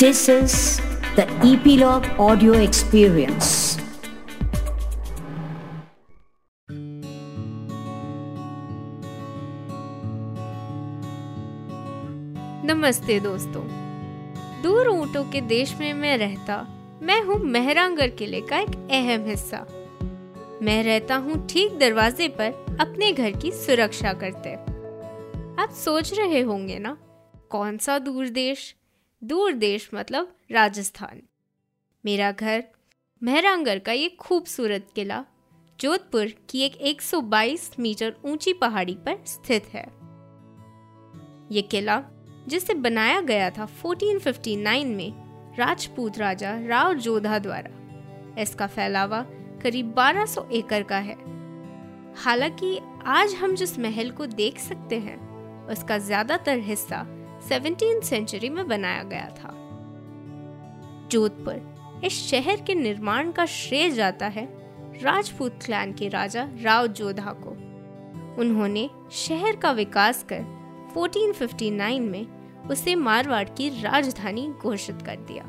This is the Epilogue Audio Experience. नमस्ते दोस्तों। दूर ऊँटों के देश में मैं रहता, मैं हूँ मेहरांगर किले का एक अहम हिस्सा। मैं रहता हूँ ठीक दरवाजे पर अपने घर की सुरक्षा करते। आप सोच रहे होंगे ना, कौन सा दूर देश दूर देश मतलब राजस्थान। मेरा घर मेहरांगर का ये खूबसूरत किला, जोधपुर की एक 122 मीटर ऊँची पहाड़ी पर स्थित है। ये किला, जिसे बनाया गया था 1459 में, राजपूत राजा राव जोधा द्वारा। इसका फैलावा करीब 1200 एकड़ का है। हालाँकि आज हम जिस महल को देख सकते हैं, उसका ज़्यादातर हिस्सा सेवनटीन सेंचुरी में बनाया गया था। जोधपुर, इस शहर के निर्माण का श्रेय जाता है राजपूत क्लैन के राजा राव जोधा को। उन्होंने शहर का विकास कर 1459 में उसे मारवाड़ की राजधानी घोषित कर दिया।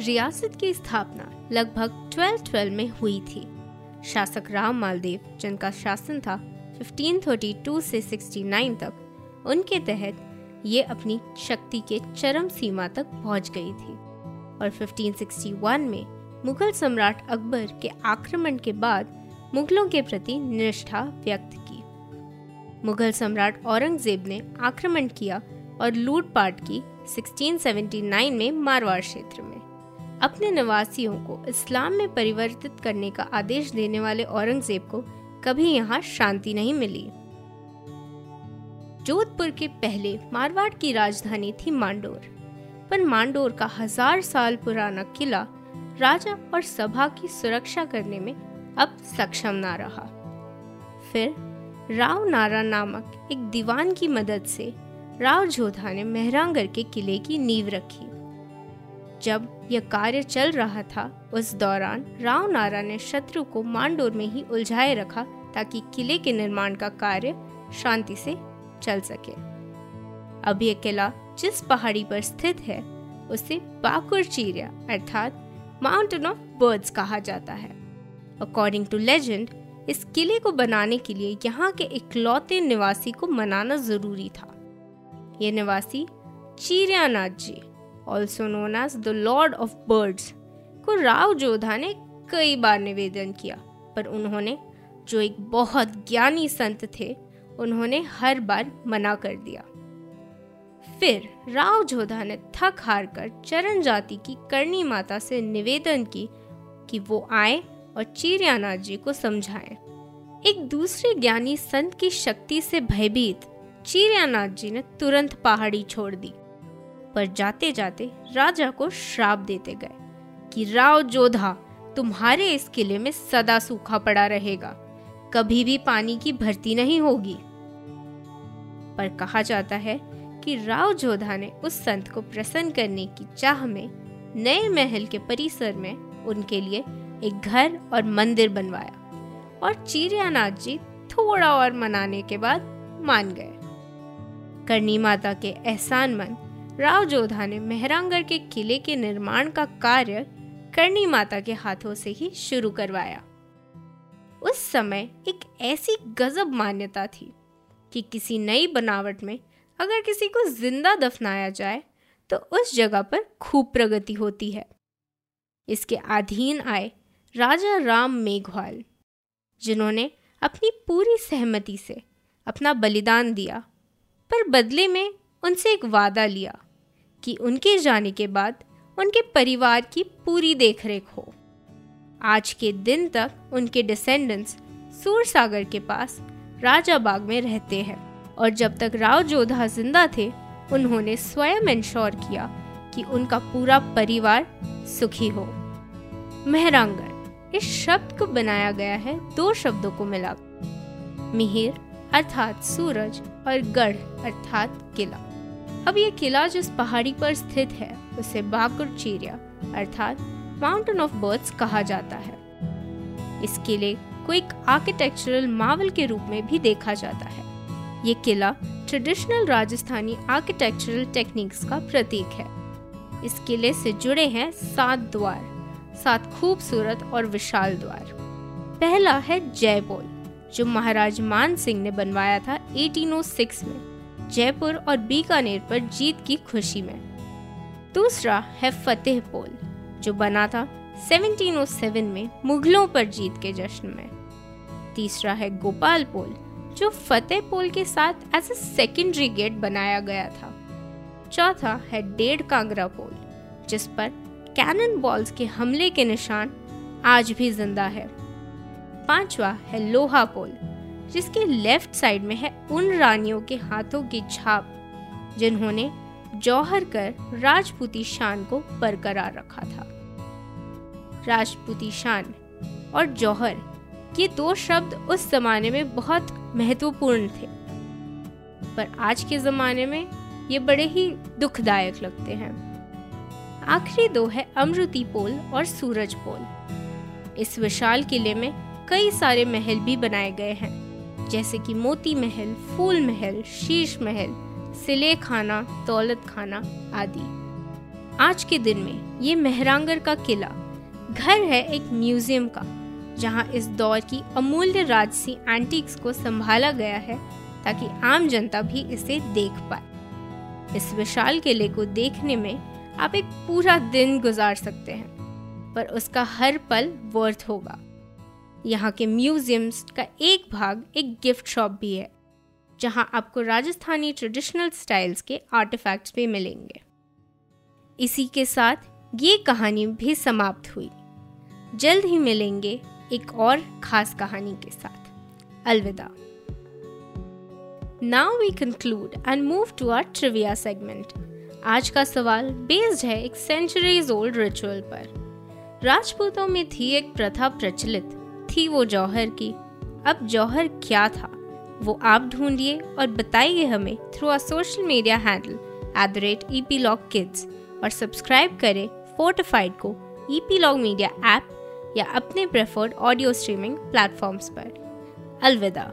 रियासत की स्थापना लगभग 1212 में हुई थी। शासक राम मालदेव, जिनका शासन था 1532 से 69 तक उनके तहत ये अपनी शक्ति के चरम सीमा तक पहुँच गई थी। और 1561 में मुगल सम्राट अकबर के आक्रमण के बाद मुगलों के प्रति निष्ठा व्यक्त की। मुगल सम्राट औरंगज़ेब ने आक्रमण किया और लूटपाट की 1679 में मारवाड़ क्षेत्र में। अपने निवासियों को इस्लाम में परिवर्तित करने का आदेश देने वाले औरंगज़ेब को कभी यहाँ शांति नहीं मिली। जोधपुर के पहले मारवाड़ की राजधानी थी मांडोर। पर मांडोर का हज़ार साल पुराना किला राजा और सभा की सुरक्षा करने में अब सक्षम ना रहा। फिर राव नारा नामक एक दीवान की मदद से राव जोधा ने मेहरांगर के किले की नींव रखी। जब यह कार्य चल रहा था, उस दौरान राव नारा ने शत्रु को मांडोर में ही उलझाए रखा ताकि किले के निर्माण का कार्य शांति से चल सके। अब यह किला जिस पहाड़ी पर स्थित है, उसे बाकुर चीरिया अर्थात माउंटेन ऑफ़ बर्ड्स कहा जाता है। अकॉर्डिंग टू लेजेंड इस किले को बनाने के लिए यहाँ के इकलौते निवासी को मनाना ज़रूरी था। ये निवासी Chiriyanath ji also known as the lord of birds को राव जोधा ने कई बार निवेदन किया, पर उन्होंने, जो एक बहुत ज्ञानी संत थे उन्होंने हर बार मना कर दिया। फिर राव जोधा ने थक हार कर चरण जाति की करनी माता से निवेदन की कि वो आए और चीरियानाथ जी को समझाएँ। एक दूसरे ज्ञानी संत की शक्ति से भयभीत चीरियानाथ जी ने तुरंत पहाड़ी छोड़ दी, पर जाते जाते राजा को श्राप देते गए कि, राव जोधा, तुम्हारे इस किले में सदा सूखा पड़ा रहेगा। कभी भी पानी की भर्ती नहीं होगी। पर कहा जाता है कि राव जोधा ने उस संत को प्रसन्न करने की चाह में नए महल के परिसर में उनके लिए एक घर और मंदिर बनवाया और चीरियानाथ जी थोड़ा और मनाने के बाद मान गए। करनी माता के एहसान मन राव जोधा ने मेहरांगढ़ के किले के निर्माण का कार्य करनी माता के हाथों से ही शुरू करवाया। उस समय एक ऐसी गजब मान्यता थी कि किसी नई बनावट में अगर किसी को ज़िंदा दफनाया जाए तो उस जगह पर खूब प्रगति होती है। इसके अधीन आए राजा राम मेघवाल, जिन्होंने अपनी पूरी सहमति से अपना बलिदान दिया, पर बदले में उनसे एक वादा लिया कि उनके जाने के बाद उनके परिवार की पूरी देखरेख हो। आज के दिन तक उनके डिसेंडेंट्स सूर सागर के पास राजा बाग में रहते हैं और जब तक राव जोधा ज़िंदा थे, उन्होंने स्वयं इंश्योर किया कि उनका पूरा परिवार सुखी हो। मेहरांगढ़ इस शब्द को बनाया गया है दो शब्दों को मिला। मिहिर, अर्थात सूरज, और गढ़, अर्थात किला। अब ये किला जिस पहाड़ी पर स्थित है, उसे बाकुर चीरिया, अर्थात माउंटेन ऑफ़ बर्ड्स कहा जाता है। इस किले को एक आर्किटेक्चरल मावल के रूप में भी देखा जाता है। ये किला ट्रेडिशनल राजस्थानी आर्किटेक्चरल टेक्निक्स का प्रतीक है। इस किले से जुड़े हैं सात द्वार, सात खूबसूरत और विशाल द्वार। पहला है जयपोल जो महाराज मान सिंह ने बनवाया था 1806 में, जयपुर और बीकानेर पर जीत की खुशी में। दूसरा है फतेह पोल जो बना था 1707 में मुगलों पर जीत के जश्न में। तीसरा है गोपाल पोल, जो फतेह पोल के साथ एज ए सेकेंडरी गेट बनाया गया था। चौथा है डेढ़ कांगरा पोल, जिस पर कैनन बॉल्स के हमले के निशान आज भी ज़िंदा है। पांचवा है लोहा पोल, जिसके लेफ़्ट साइड में है उन रानियों के हाथों की छाप, जिन्होंने जौहर कर राजपूती शान को बरकरार रखा था। राजपूती शान और जौहर ये दो शब्द उस जमाने में बहुत महत्वपूर्ण थे। पर आज के जमाने में ये बड़े ही दुखदायक लगते हैं। आखिरी दो है अमृति पोल और सूरज पोल। इस विशाल किले में कई सारे महल भी बनाए गए हैं, जैसे कि मोती महल, फूल महल, शीश महल, सिले खाना, दौलत खाना आदि। आज के दिन में ये मेहरांगर का किला, घर है एक म्यूज़ियम का। जहाँ इस दौर की अमूल्य राजसी एंटीक्स को संभाला गया है ताकि आम जनता भी इसे देख पाए। इस विशाल किले को देखने में आप एक पूरा दिन गुजार सकते हैं, पर उसका हर पल वर्थ होगा। यहाँ के म्यूजियम्स का एक भाग एक गिफ्ट शॉप भी है, जहाँ आपको राजस्थानी ट्रेडिशनल स्टाइल्स के आर्टिफैक्ट्स भी मिलेंगे। इसी के साथ ये कहानी भी समाप्त हुई। जल्द ही मिलेंगे एक और खास कहानी के साथ। अलविदा। Now we conclude and move to our trivia segment आज का सवाल बेस्ड है एक सेंचुरीज ओल्ड रिचुअल पर। राजपूतों में थी एक प्रथा प्रचलित, थी वो जौहर की। अब जौहर क्या था? वो आप ढूंढिए और बताइए हमें through our social media handle at the rate E P log kids और सब्सक्राइब करें फोर्टिफाइड को E P log media app या अपने प्रेफर्ड ऑडियो स्ट्रीमिंग प्लेटफॉर्म्स पर। अलविदा।